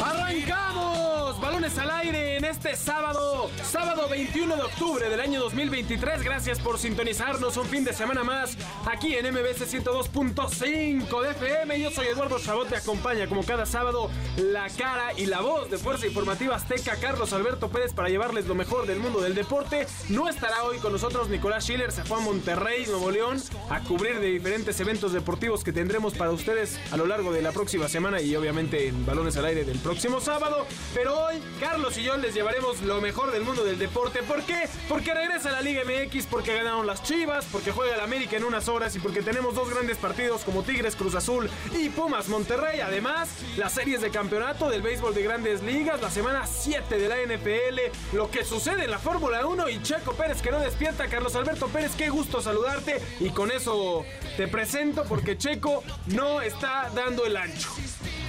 ¡Arrancamos! Balones al aire en este sábado, sábado 21 de octubre del año 2023. Gracias por sintonizarnos un fin de semana más aquí en MBC 102.5 de FM. Yo soy Eduardo Chabot, te acompaña como cada sábado la cara y la voz de Fuerza Informativa Azteca, Carlos Alberto Pérez, para llevarles lo mejor del mundo del deporte. No estará hoy con nosotros Nicolás Schiller, se fue a Monterrey, Nuevo León, a cubrir de diferentes eventos deportivos que tendremos para ustedes a lo largo de la próxima semana y obviamente en Balones al aire del próximo sábado. Pero hoy, Carlos y yo les llevaremos lo mejor del mundo del deporte. ¿Por qué? Porque regresa la Liga MX, porque ganaron las Chivas, porque juega el América en unas horas y porque tenemos dos grandes partidos como Tigres Cruz Azul y Pumas Monterrey. Además, las series de campeonato del béisbol de grandes ligas, la semana 7 de la NFL, lo que sucede en la Fórmula 1 y Checo Pérez que no despierta. Carlos Alberto Pérez, qué gusto saludarte. Y con eso te presento porque Checo no está dando el ancho.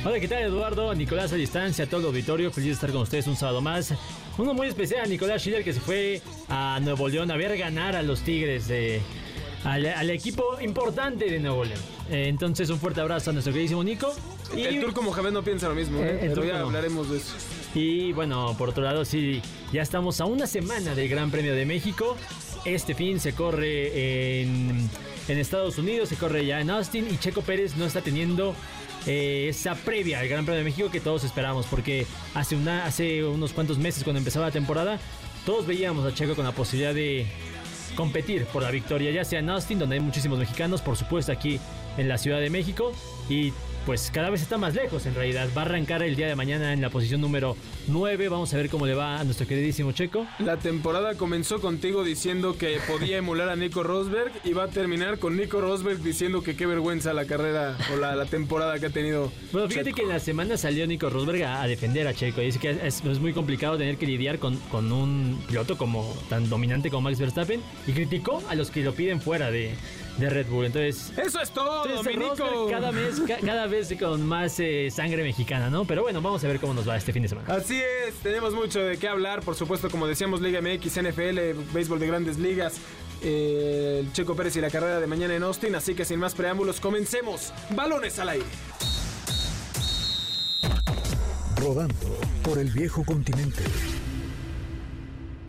Hola, ¿qué tal Eduardo? Nicolás a distancia, todo el auditorio, feliz de estar con ustedes un sábado más. Uno muy especial, Nicolás Schiller, que se fue a Nuevo León a ver ganar a los Tigres, al, equipo importante de Nuevo León. Eh, entonces, un fuerte abrazo a nuestro queridísimo Nico. Y, el turco Mohamed no piensa lo mismo, ¿eh? pero ya hablaremos de eso. Y bueno, por otro lado, sí, ya estamos a una semana del Gran Premio de México. Este fin se corre en, en Estados Unidos, se corre ya en Austin y Checo Pérez no está teniendo eh, esa previa al Gran Premio de México que todos esperamos, porque hace, una, hace unos cuantos meses cuando empezaba la temporada, todos veíamos a Checo con la posibilidad de competir por la victoria, ya sea en Austin, donde hay muchísimos mexicanos, por supuesto aquí en la Ciudad de México, y pues cada vez está más lejos en realidad. Va a arrancar el día de mañana en la posición número 9. Vamos a ver cómo le va a nuestro queridísimo Checo. La temporada comenzó contigo diciendo que podía emular a Nico Rosberg y va a terminar con Nico Rosberg diciendo que qué vergüenza la carrera o la, temporada que ha tenido. Bueno, fíjate que en la semana salió Nico Rosberg a, defender a Checo y dice que es, muy complicado tener que lidiar con, con un piloto como tan dominante como Max Verstappen y criticó a los que lo piden fuera de, de Red Bull. Entonces, eso es todo, Dominico. Cada vez, cada vez con más eh, sangre mexicana, ¿no? Pero bueno, vamos a ver cómo nos va este fin de semana. Así es, tenemos mucho de qué hablar, por supuesto, como decíamos, Liga MX, NFL, béisbol de grandes ligas. Eh, el Checo Pérez y la carrera de mañana en Austin, así que sin más preámbulos, comencemos. Balones al aire. Rodando por el viejo continente.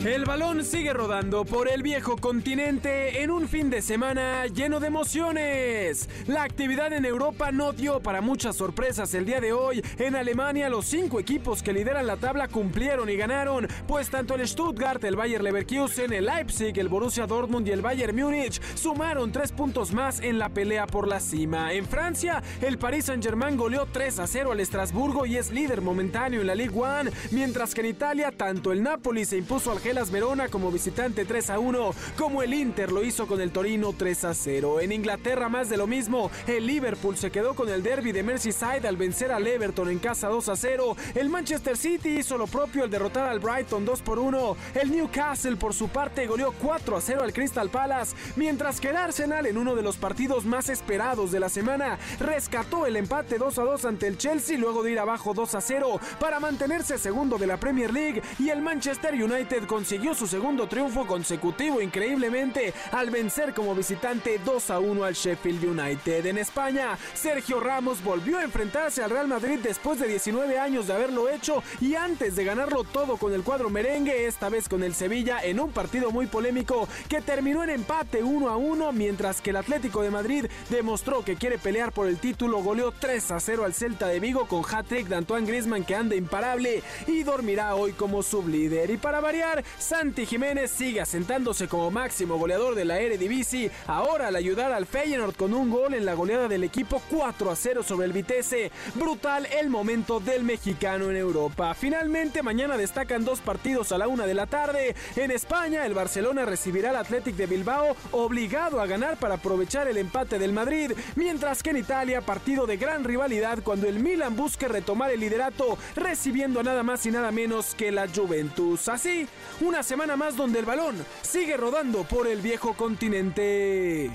El balón sigue rodando por el viejo continente en un fin de semana lleno de emociones. La actividad en Europa no dio para muchas sorpresas el día de hoy. En Alemania los cinco equipos que lideran la tabla cumplieron y ganaron, pues tanto el Stuttgart, el Bayer Leverkusen, el Leipzig, el Borussia Dortmund y el Bayern Múnich sumaron tres puntos más en la pelea por la cima. En Francia, el Paris Saint-Germain goleó 3 a 0 al Estrasburgo y es líder momentáneo en la Ligue 1, mientras que en Italia tanto el Napoli se impuso al Gelas Verona como visitante 3 a 1, como el Inter lo hizo con el Torino 3 a 0. En Inglaterra más de lo mismo, el Liverpool se quedó con el derby de Merseyside al vencer al Everton en casa 2 a 0. El Manchester City hizo lo propio al derrotar al Brighton 2 por 1. El Newcastle por su parte goleó 4 a 0 al Crystal Palace, mientras que el Arsenal en uno de los partidos más esperados de la semana rescató el empate 2 a 2 ante el Chelsea luego de ir abajo 2 a 0 para mantenerse segundo de la Premier League y el Manchester United consiguió su segundo triunfo consecutivo increíblemente al vencer como visitante 2 a 1 al Sheffield United. En España, Sergio Ramos volvió a enfrentarse al Real Madrid después de 19 años de haberlo hecho y antes de ganarlo todo con el cuadro merengue, esta vez con el Sevilla en un partido muy polémico que terminó en empate 1 a 1 mientras que el Atlético de Madrid demostró que quiere pelear por el título, goleó 3 a 0 al Celta de Vigo con hat-trick de Antoine Griezmann que anda imparable y dormirá hoy como sublíder. Y para variar, Santi Jiménez sigue asentándose como máximo goleador de la Eredivisie, ahora al ayudar al Feyenoord con un gol en la goleada del equipo 4 a 0 sobre el Vitesse. Brutal el momento del mexicano en Europa. Finalmente mañana destacan dos partidos a la una de la tarde. En España el Barcelona recibirá al Athletic de Bilbao obligado a ganar para aprovechar el empate del Madrid, mientras que en Italia partido de gran rivalidad cuando el Milan busque retomar el liderato recibiendo nada más y nada menos que la Juventus. Así, una semana más donde el balón sigue rodando por el viejo continente.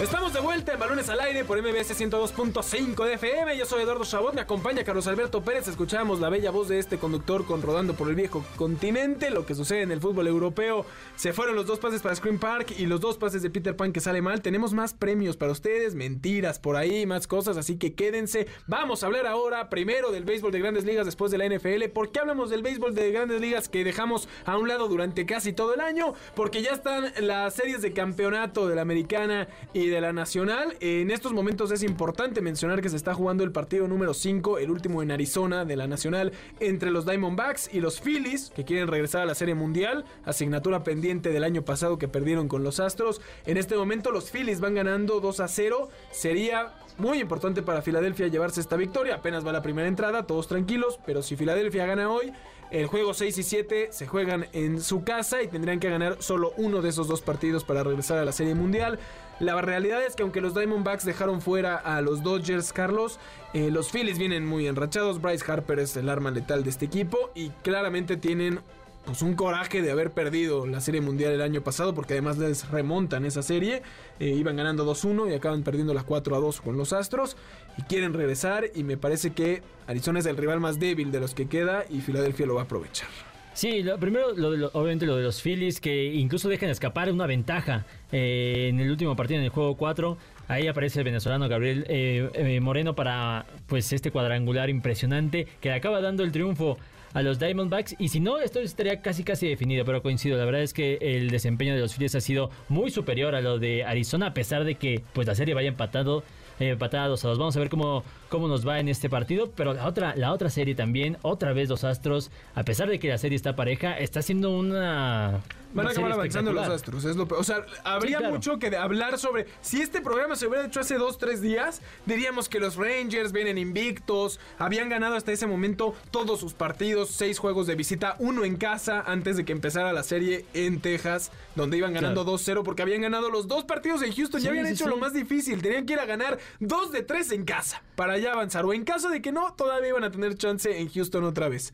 Estamos de vuelta en Balones al Aire por MBS 102.5 de FM. Yo soy Eduardo Chabot, me acompaña Carlos Alberto Pérez. Escuchamos la bella voz de este conductor con Rodando por el Viejo Continente. Lo que sucede en el fútbol europeo. Se fueron los dos pases para Screen Park y los dos pases de Peter Pan que sale mal. Tenemos más premios para ustedes, mentiras por ahí, más cosas, así que quédense. Vamos a hablar ahora primero del béisbol de grandes ligas después de la NFL. ¿Por qué hablamos del béisbol de grandes ligas que dejamos a un lado durante casi todo el año? Porque ya están las series de campeonato de la americana y de la nacional. En estos momentos es importante mencionar que se está jugando el partido número 5, el último en Arizona de la nacional, entre los Diamondbacks y los Phillies, que quieren regresar a la Serie Mundial, asignatura pendiente del año pasado que perdieron con los Astros. En este momento los Phillies van ganando 2 a 0. Sería muy importante para Filadelfia llevarse esta victoria. Apenas va la primera entrada, todos tranquilos, pero si Filadelfia gana hoy, el juego 6 y 7 se juegan en su casa y tendrían que ganar solo uno de esos dos partidos para regresar a la Serie Mundial. La realidad es que aunque los Diamondbacks dejaron fuera a los Dodgers, Carlos, eh, los Phillies vienen muy enrachados. Bryce Harper es el arma letal de este equipo y claramente tienen pues un coraje de haber perdido la Serie Mundial el año pasado, porque además les remontan esa serie. Eh, iban ganando 2-1 y acaban perdiendo las 4-2 con los Astros. Y quieren regresar y me parece que Arizona es el rival más débil de los que queda y Filadelfia lo va a aprovechar. Sí, lo, primero, lo obviamente lo de los Phillies, que incluso dejan escapar una ventaja eh, en el último partido, en el juego 4. Ahí aparece el venezolano Gabriel eh, Moreno para pues este cuadrangular impresionante que le acaba dando el triunfo a los Diamondbacks. Y si no, esto estaría casi casi definido, pero coincido. La verdad es que el desempeño de los Phillies ha sido muy superior a lo de Arizona, a pesar de que pues la serie vaya empatado eh, patados a dos. Vamos a ver cómo, cómo nos va en este partido. Pero la otra, la otra serie también, otra vez los Astros, a pesar de que la serie está pareja, está siendo una. Van a acabar avanzando los Astros, es lo O sea, habría mucho que hablar sobre. Si este programa se hubiera hecho hace dos, tres días, diríamos que los Rangers vienen invictos, habían ganado hasta ese momento todos sus partidos, seis juegos de visita, uno en casa antes de que empezara la serie en Texas, donde iban ganando 2-0 porque habían ganado los dos partidos en Houston, ya habían hecho lo más difícil, tenían que ir a ganar dos de tres en casa para ya avanzar. O en caso de que no, todavía iban a tener chance en Houston otra vez.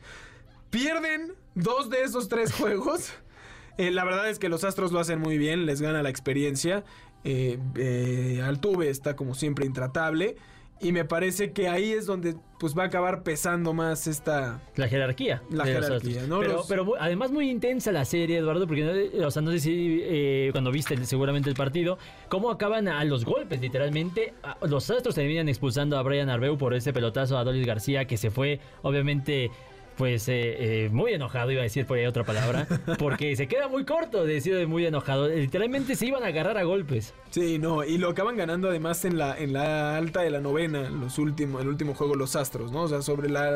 Pierden dos de esos tres juegos. Eh, la verdad es que los Astros lo hacen muy bien, les gana la experiencia. Eh, eh, Altuve está como siempre intratable. Y me parece que ahí es donde pues va a acabar pesando más esta... La jerarquía. La jerarquía, ¿no? Pero, pero, además muy intensa la serie, Eduardo, porque o sea, no sé si eh, cuando viste seguramente el partido, cómo acaban a los golpes, literalmente. Los Astros terminan expulsando a Brian Arbeu por ese pelotazo a Dolis García, que se fue, obviamente pues eh, eh, muy enojado, iba a decir por ahí otra palabra, porque se queda muy corto de decir muy enojado. Literalmente se iban a agarrar a golpes. Sí, no, y lo acaban ganando además en la, en la alta de la novena, los últimos, el último juego los Astros, ¿no? O sea, sobre la,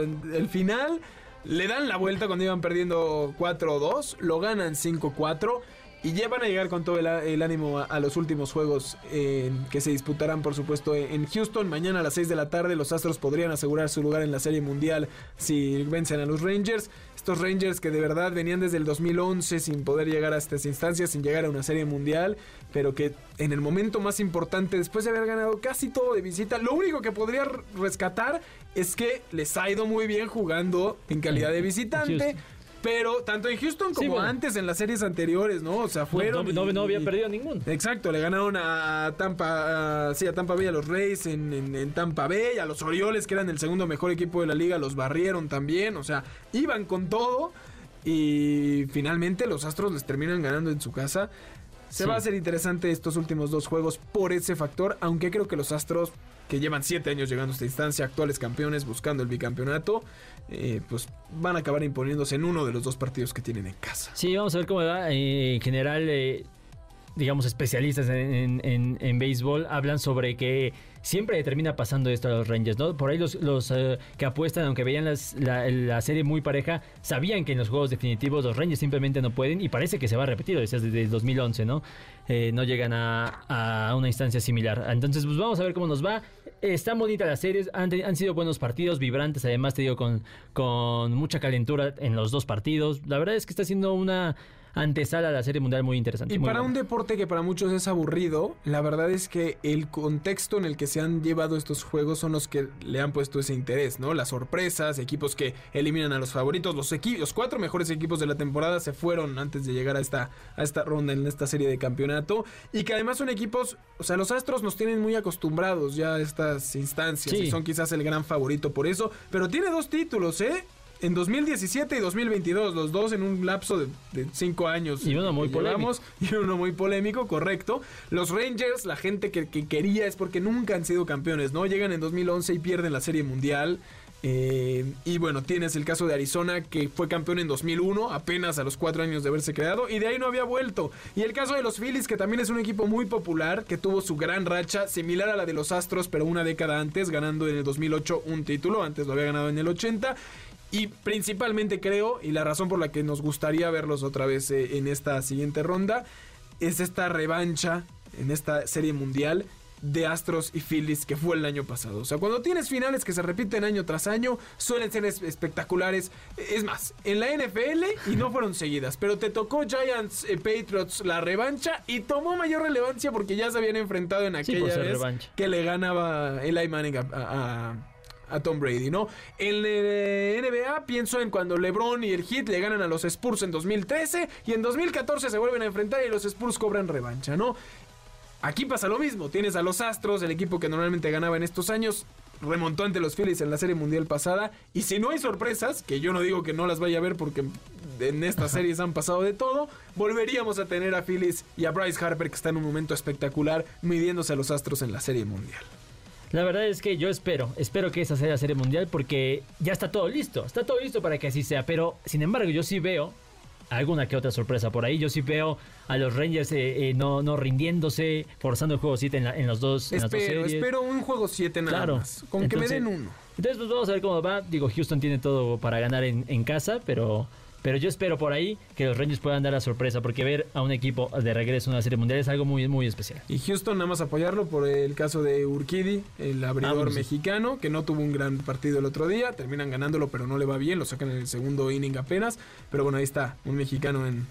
el final le dan la vuelta cuando iban perdiendo 4-2, lo ganan 5-4 y ya van a llegar con todo el, ánimo a, los últimos juegos que se disputarán, por supuesto, en Houston. Mañana a las 6 de la tarde los Astros podrían asegurar su lugar en la Serie Mundial si vencen a los Rangers. Estos Rangers que de verdad venían desde el 2011 sin poder llegar a estas instancias, sin llegar a una Serie Mundial, pero que en el momento más importante, después de haber ganado casi todo de visita, lo único que podría rescatar es que les ha ido muy bien jugando en calidad de visitante. Pero tanto en Houston como antes en las series anteriores, ¿no? O sea, fueron. No, no, habían perdido ninguno. Exacto, le ganaron a Tampa, sí, a Tampa Bay, a los Rays en, en, Tampa Bay, a los Orioles, que eran el segundo mejor equipo de la liga, los barrieron también. O sea, iban con todo. Y finalmente los Astros les terminan ganando en su casa. Se va a hacer interesante estos últimos dos juegos por ese factor, aunque creo que los Astros, que llevan siete años llegando a esta instancia, actuales campeones buscando el bicampeonato, eh, pues van a acabar imponiéndose en uno de los dos partidos que tienen en casa. Sí, vamos a ver cómo va. Eh, en general, eh, digamos, especialistas en, en, béisbol hablan sobre que siempre termina pasando esto a los Rangers, ¿no? Por ahí los, los que apuestan, aunque veían la, serie muy pareja, sabían que en los juegos definitivos los Rangers simplemente no pueden y parece que se va a repetir desde, desde el 2011, ¿no? no llegan a, a, una instancia similar. Entonces, pues vamos a ver cómo nos va. Están bonitas las series, han, han, sido buenos partidos, vibrantes, además te digo, con, con mucha calentura en los dos partidos. La verdad es que está siendo una antesala a la Serie Mundial muy interesante. Y muy para buena. un deporte que para muchos es aburrido, la verdad es que el contexto en el que se han llevado estos juegos son los que le han puesto ese interés, ¿no? Las sorpresas, equipos que eliminan a los favoritos, los, los cuatro mejores equipos de la temporada se fueron antes de llegar a esta, a esta ronda en esta serie de campeonato. Y que además son equipos, o sea, los Astros nos tienen muy acostumbrados ya a estas instancias Sí. y son quizás el gran favorito por eso. Pero tiene dos títulos, ¿eh? En 2017 y 2022, los dos en un lapso de, de cinco años. Y uno muy polémico. y uno muy polémico, correcto. Los Rangers, la gente que, que quería es porque nunca han sido campeones, ¿no? Llegan en 2011 y pierden la Serie Mundial. Eh, y bueno, tienes el caso de Arizona que fue campeón en 2001, apenas a los cuatro años de haberse creado, y de ahí no había vuelto. Y el caso de los Phillies, que también es un equipo muy popular, que tuvo su gran racha, similar a la de los Astros, pero una década antes, ganando en el 2008 un título, antes lo había ganado en el 80. Y principalmente creo, y la razón por la que nos gustaría verlos otra vez eh, en esta siguiente ronda, es esta revancha en esta serie mundial de Astros y Phillies que fue el año pasado. O sea, cuando tienes finales que se repiten año tras año, suelen ser es- espectaculares. Es más, en la NFL y no fueron seguidas, pero te tocó Giants eh, Patriots la revancha y tomó mayor relevancia porque ya se habían enfrentado en aquella vez revancha. que le ganaba Eli Manning a, a- a Tom Brady, ¿no? En eh, NBA pienso en cuando LeBron y el Heat le ganan a los Spurs en 2013 y en 2014 se vuelven a enfrentar y los Spurs cobran revancha, ¿no? Aquí pasa lo mismo, tienes a los Astros, el equipo que normalmente ganaba en estos años, remontó ante los Phillies en la Serie Mundial pasada y si no hay sorpresas, que yo no digo que no las vaya a ver porque en estas series han pasado de todo, volveríamos a tener a Phillies y a Bryce Harper que está en un momento espectacular midiéndose a los Astros en la Serie Mundial. La verdad es que yo espero, espero que esa sea la serie mundial porque ya está todo listo, está todo listo para que así sea, pero sin embargo yo sí veo alguna que otra sorpresa por ahí, yo sí veo a los Rangers eh, eh, no, no rindiéndose, forzando el juego 7 en, la- en los dos, en las dos Espero, series. espero un juego 7 nada Claro. más. Con Entonces- que me den uno. Entonces pues vamos a ver cómo va, digo Houston tiene todo para ganar en, en casa, pero... Pero yo espero por ahí que los Rangers puedan dar la sorpresa, porque ver a un equipo de regreso en una serie mundial es algo muy, muy especial. Y Houston nada más apoyarlo por el caso de Urquidi, el abridor mexicano, que no tuvo un gran partido el otro día. Terminan ganándolo, pero no le va bien. Lo sacan en el segundo inning apenas. Pero bueno, ahí está, un mexicano en,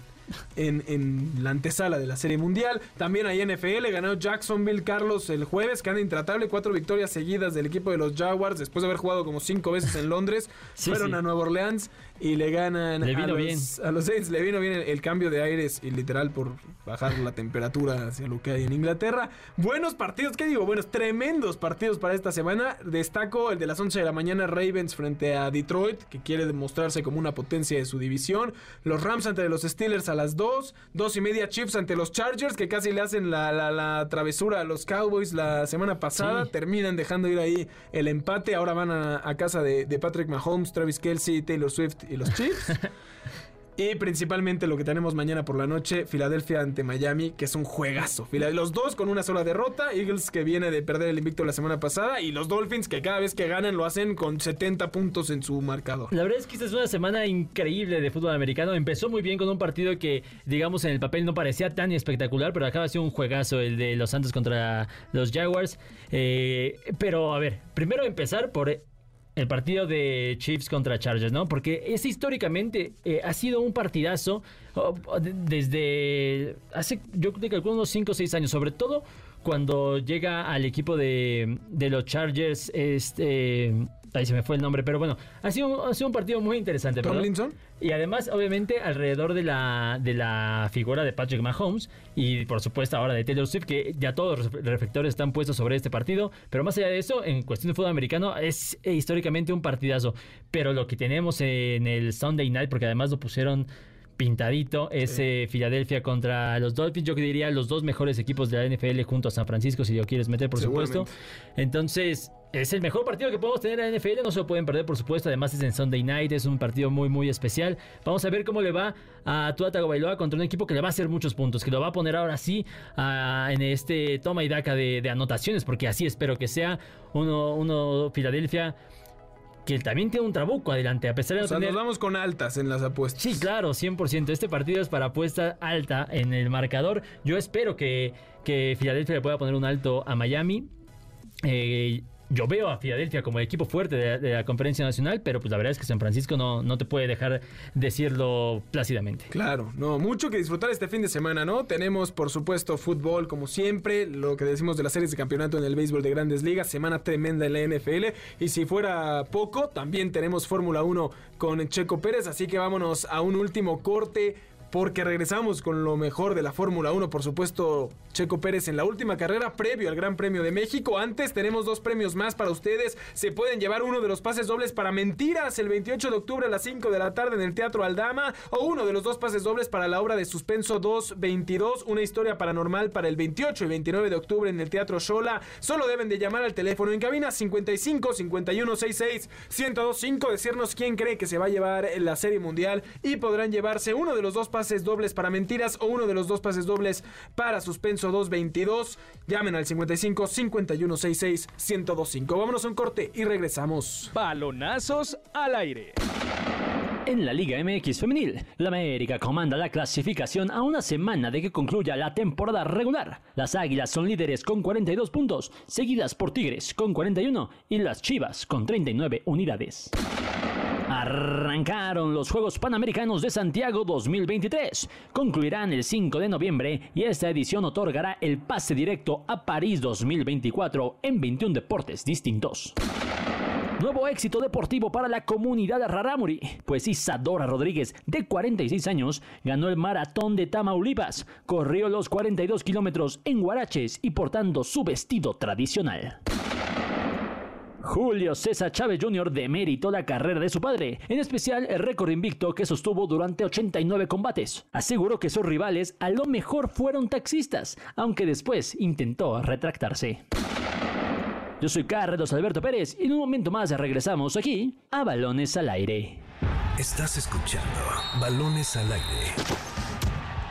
en, en la antesala de la Serie Mundial. También hay NFL, ganó Jacksonville Carlos el jueves, que anda intratable. Cuatro victorias seguidas del equipo de los Jaguars, después de haber jugado como cinco veces en Londres. Sí, fueron sí. a Nueva Orleans y le ganan Le a, los, bien. a los Saints. Le vino bien el, el cambio de aires y literal por bajar la temperatura hacia lo que hay en Inglaterra. Buenos partidos, ¿qué digo? Buenos, tremendos partidos para esta semana. Destaco el de las 11 de la mañana, Ravens frente a Detroit, que quiere demostrarse como una potencia de su división. Los Rams ante los Steelers a las 2. Dos y media Chiefs ante los Chargers, que casi le hacen la, la- la travesura a los Cowboys la semana pasada. Sí. Terminan dejando ir ahí el empate. Ahora van a, a casa de, de Patrick Mahomes, Travis Kelsey, Taylor Swift y los Chiefs. Y principalmente lo que tenemos mañana por la noche, Filadelfia ante Miami, que es un juegazo. Los dos con una sola derrota, Eagles que viene de perder el invicto la semana pasada y los Dolphins que cada vez que ganan lo hacen con 70 puntos en su marcador. La verdad es que esta es una semana increíble de fútbol americano. Empezó muy bien con un partido que, digamos, en el papel no parecía tan espectacular, pero acaba siendo un juegazo el de los Santos contra los Jaguars. Eh, pero, a ver, primero empezar por el partido de Chiefs contra Chargers, ¿no? Porque ese históricamente eh, ha sido un partidazo oh, de- desde hace, yo creo que algunos 5 o 6 años, sobre todo cuando llega al equipo de, de los Chargers, este... Ahí se me fue el nombre, pero bueno, ha sido, ha sido un partido muy interesante. Tomlinson. Y además, obviamente, alrededor de la, de la figura de Patrick Mahomes y, por supuesto, ahora de Taylor Swift, que ya todos los ref- reflectores están puestos sobre este partido. Pero más allá de eso, en cuestión de fútbol americano, es eh, históricamente un partidazo. Pero lo que tenemos en el Sunday Night, porque además lo pusieron pintadito, es eh, Filadelfia contra los Dolphins. Yo que diría los dos mejores equipos de la NFL junto a San Francisco, si lo quieres meter, por supuesto. Entonces, es el mejor partido que podemos tener en la NFL, no se lo pueden perder, por supuesto. Además, es en Sunday Night, es un partido muy, muy especial. Vamos a ver cómo le va a Tua Tagovailoa contra un equipo que le va a hacer muchos puntos, que lo va a poner ahora sí ah, en este toma y daca de, de anotaciones, porque así espero que sea. Uno, uno Filadelfia, que también tiene un trabuco adelante, a pesar de no O sea, tener. nos vamos con altas en las apuestas. Sí, claro, 100%. Este partido es para apuesta alta en el marcador. Yo espero que, que Filadelfia le pueda poner un alto a Miami. Eh, yo veo a Filadelfia como el equipo fuerte de, la conferencia nacional, pero pues la verdad es que San Francisco no, no te puede dejar decirlo plácidamente. Claro, no, mucho que disfrutar este fin de semana, ¿no? Tenemos, por supuesto, fútbol como siempre, lo que decimos de las series de campeonato en el béisbol de grandes ligas, semana tremenda en la NFL, y si fuera poco, también tenemos Fórmula 1 con Checo Pérez, así que vámonos a un último corte porque regresamos con lo mejor de la Fórmula 1, por supuesto, Checo Pérez en la última carrera previo al Gran Premio de México. Antes tenemos dos premios más para ustedes. Se pueden llevar uno de los pases dobles para Mentiras el 28 de octubre a las 5 de la tarde en el Teatro Aldama o uno de los dos pases dobles para la obra de suspenso 222, una historia paranormal para el 28 y 29 de octubre en el Teatro Shola. Solo deben de llamar al teléfono en cabina 55 51 66 1025, decirnos quién cree que se va a llevar la Serie Mundial y podrán llevarse uno de los dos pases pases dobles para mentiras o uno de los dos pases dobles para suspenso 222. Llamen al 55 51 66 1025. Vámonos a un corte y regresamos. Balonazos al aire. En la Liga MX Femenil, la América comanda la clasificación a una semana de que concluya la temporada regular. Las Águilas son líderes con 42 puntos, seguidas por Tigres con 41 y las Chivas con 39 unidades. Arrancaron los Juegos Panamericanos de Santiago 2023. Concluirán el 5 de noviembre y esta edición otorgará el pase directo a París 2024 en 21 deportes distintos. Nuevo éxito deportivo para la comunidad de Raramuri, pues Isadora Rodríguez, de 46 años, ganó el maratón de Tamaulipas, corrió los 42 kilómetros en Guaraches y portando su vestido tradicional. Julio César Chávez Jr. demeritó la carrera de su padre, en especial el récord invicto que sostuvo durante 89 combates. Aseguró que sus rivales a lo mejor fueron taxistas, aunque después intentó retractarse. Yo soy Carlos Alberto Pérez y en un momento más regresamos aquí a Balones al Aire. Estás escuchando Balones al Aire.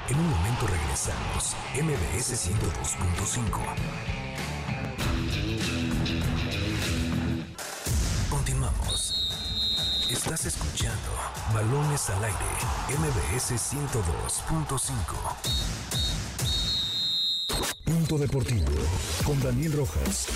En un momento regresamos, MBS 102.5. Estás escuchando Balones al Aire, MBS 102.5. Punto Deportivo con Daniel Rojas.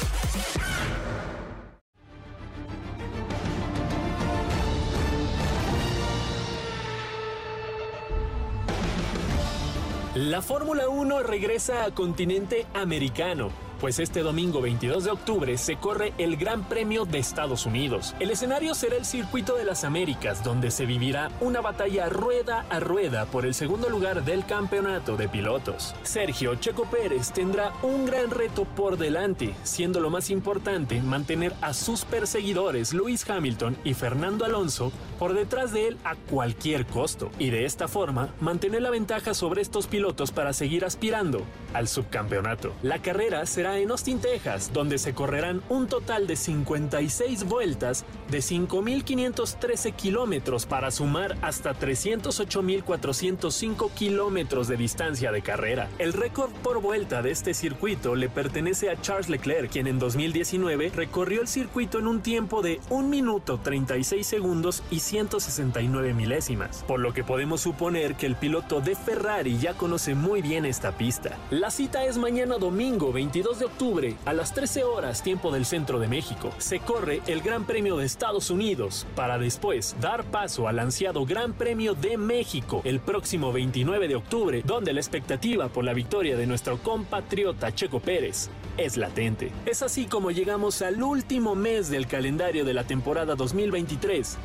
La Fórmula 1 regresa a continente americano pues este domingo 22 de octubre se corre el Gran Premio de Estados Unidos. El escenario será el Circuito de las Américas, donde se vivirá una batalla rueda a rueda por el segundo lugar del campeonato de pilotos. Sergio Checo Pérez tendrá un gran reto por delante, siendo lo más importante mantener a sus perseguidores Lewis Hamilton y Fernando Alonso por detrás de él a cualquier costo, y de esta forma mantener la ventaja sobre estos pilotos para seguir aspirando al subcampeonato. La carrera será en Austin, Texas, donde se correrán un total de 56 vueltas de 5.513 kilómetros para sumar hasta 308.405 kilómetros de distancia de carrera. El récord por vuelta de este circuito le pertenece a Charles Leclerc, quien en 2019 recorrió el circuito en un tiempo de 1 minuto 36 segundos y 169 milésimas, por lo que podemos suponer que el piloto de Ferrari ya conoce muy bien esta pista. La cita es mañana domingo 22 de octubre, a las 13 horas tiempo del centro de México, se corre el Gran Premio de Estados Unidos, para después dar paso al ansiado Gran Premio de México el próximo 29 de octubre, donde la expectativa por la victoria de nuestro compatriota Checo Pérez es latente. Es así como llegamos al último mes del calendario de la temporada 2023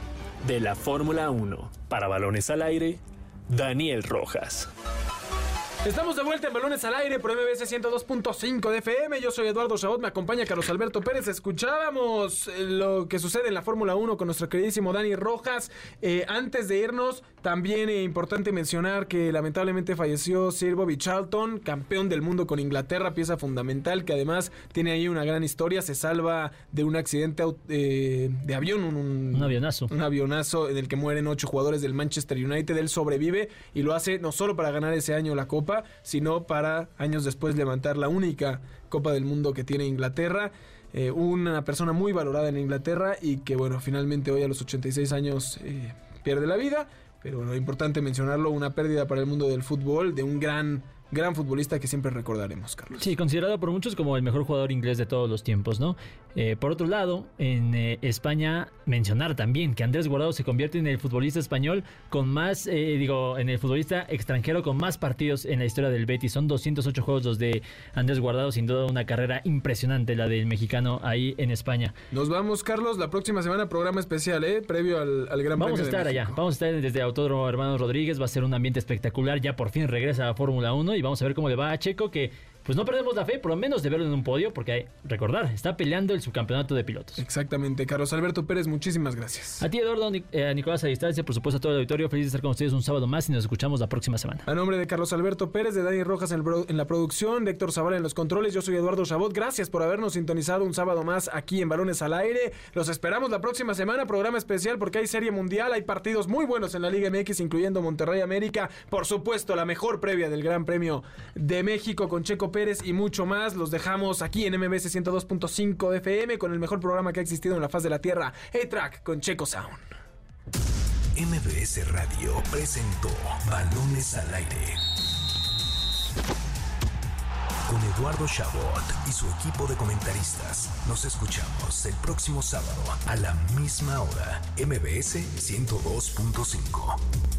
de la Fórmula 1. Para balones al aire, Daniel Rojas. Estamos de vuelta en Balones al Aire por MBS 102.5 de FM. Yo soy Eduardo Chabot, me acompaña Carlos Alberto Pérez. Escuchábamos eh, lo que sucede en la Fórmula 1 con nuestro queridísimo Dani Rojas. Eh, antes de irnos, también es importante mencionar que lamentablemente falleció Sir Bobby Charlton, campeón del mundo con Inglaterra, pieza fundamental que además tiene ahí una gran historia. Se salva de un accidente eh, de avión, un, un avionazo. Un avionazo en el que mueren ocho jugadores del Manchester United. Él sobrevive y lo hace no solo para ganar ese año la Copa, sino para años después levantar la única Copa del Mundo que tiene Inglaterra. Eh, una persona muy valorada en Inglaterra y que bueno, finalmente hoy a los 86 años eh, pierde la vida. Pero bueno, importante mencionarlo, una pérdida para el mundo del fútbol, de un gran gran futbolista que siempre recordaremos, Carlos. Sí, considerado por muchos como el mejor jugador inglés de todos los tiempos, ¿no? Eh, por otro lado, en eh, España, mencionar también que Andrés Guardado se convierte en el futbolista español con más, eh, digo, en el futbolista extranjero con más partidos en la historia del Betis. Son 208 juegos los de Andrés Guardado, sin duda una carrera impresionante la del mexicano ahí en España. Nos vamos, Carlos, la próxima semana programa especial, ¿eh? Previo al, al Gran Vamos Premio a estar de allá, vamos a estar desde Autódromo Hermanos Rodríguez, va a ser un ambiente espectacular, ya por fin regresa a Fórmula 1 y vamos a ver cómo le va a Checo, que pues no perdemos la fe, por lo menos de verlo en un podio, porque hay, recordar, está peleando el subcampeonato de pilotos. Exactamente, Carlos Alberto Pérez, muchísimas gracias. A ti, Eduardo, eh, a Nicolás a distancia, por supuesto a todo el auditorio, feliz de estar con ustedes un sábado más y nos escuchamos la próxima semana. A nombre de Carlos Alberto Pérez, de Dani Rojas en, el en la producción, de Héctor Zavala en los controles, yo soy Eduardo Chabot. Gracias por habernos sintonizado un sábado más aquí en Balones al Aire. Los esperamos la próxima semana, programa especial porque hay Serie Mundial, hay partidos muy buenos en la Liga MX, incluyendo Monterrey América. Por supuesto, la mejor previa del Gran Premio de México con Checo Y mucho más. Los dejamos aquí en MBS 102.5 FM con el mejor programa que ha existido en la faz de la Tierra, A-Track con Checo Sound. MBS Radio presentó Balones al Aire. Con Eduardo Chabot y su equipo de comentaristas. Nos escuchamos el próximo sábado a la misma hora. MBS 102.5.